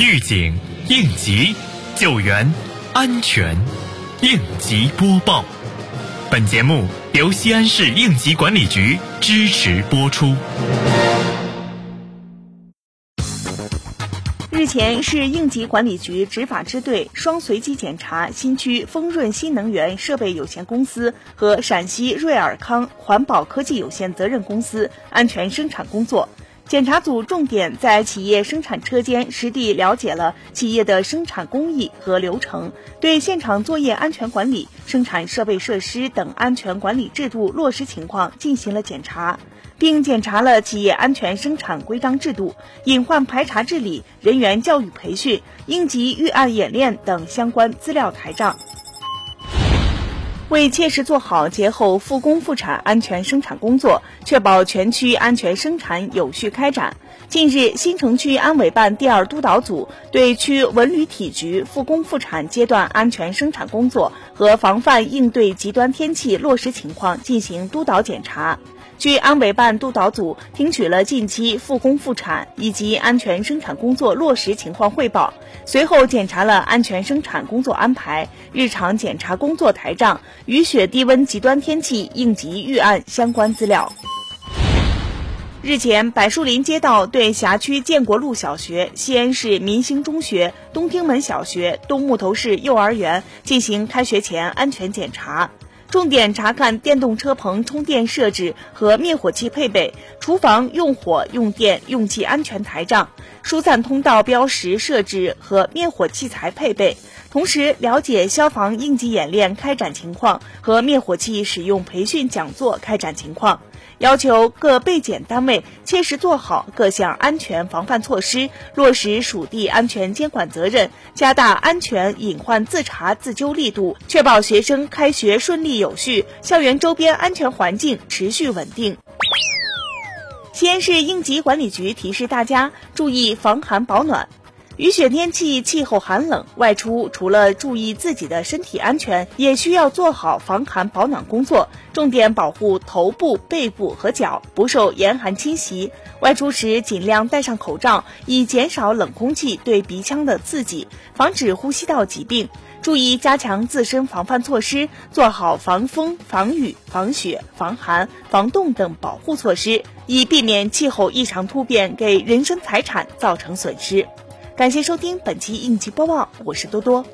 预警、应急、救援、安全，应急播报。本节目由西安市应急管理局支持播出。日前，市应急管理局执法支队双随机检查新区丰润新能源设备有限公司和陕西瑞尔康环保科技有限责任公司安全生产工作。检查组重点在企业生产车间实地了解了企业的生产工艺和流程，对现场作业安全管理、生产设备设施等安全管理制度落实情况进行了检查。并检查了企业安全生产规章制度、隐患排查治理、人员教育培训、应急预案演练等相关资料台账。为切实做好节后复工复产安全生产工作，确保全区安全生产有序开展，近日，新城区安委办第二督导组对区文旅体局复工复产阶段安全生产工作和防范应对极端天气落实情况进行督导检查。据安委办督导组听取了近期复工复产以及安全生产工作落实情况汇报，随后检查了安全生产工作安排、日常检查工作台账、雨雪低温极端天气应急预案相关资料。日前，柏树林街道对辖区建国路小学、西安市民兴中学、东厅门小学、东木头市幼儿园进行开学前安全检查。重点查看电动车棚充电设置和灭火器配备，厨房用火、用电、用气安全台账，疏散通道标识设置和灭火器材配备。同时，了解消防应急演练开展情况和灭火器使用培训讲座开展情况。要求各备检单位切实做好各项安全防范措施，落实属地安全监管责任，加大安全隐患自查自纠力度，确保学生开学顺利有序，校园周边安全环境持续稳定。西安市应急管理局提示大家注意防寒保暖。雨雪天气，气候寒冷，外出除了注意自己的身体安全，也需要做好防寒保暖工作，重点保护头部、背部和脚不受严寒侵袭。外出时尽量戴上口罩，以减少冷空气对鼻腔的刺激，防止呼吸道疾病。注意加强自身防范措施，做好防风、防雨、防雪、防寒、防冻等保护措施，以避免气候异常突变给人身财产造成损失。感谢收听本期应急播报，我是多多。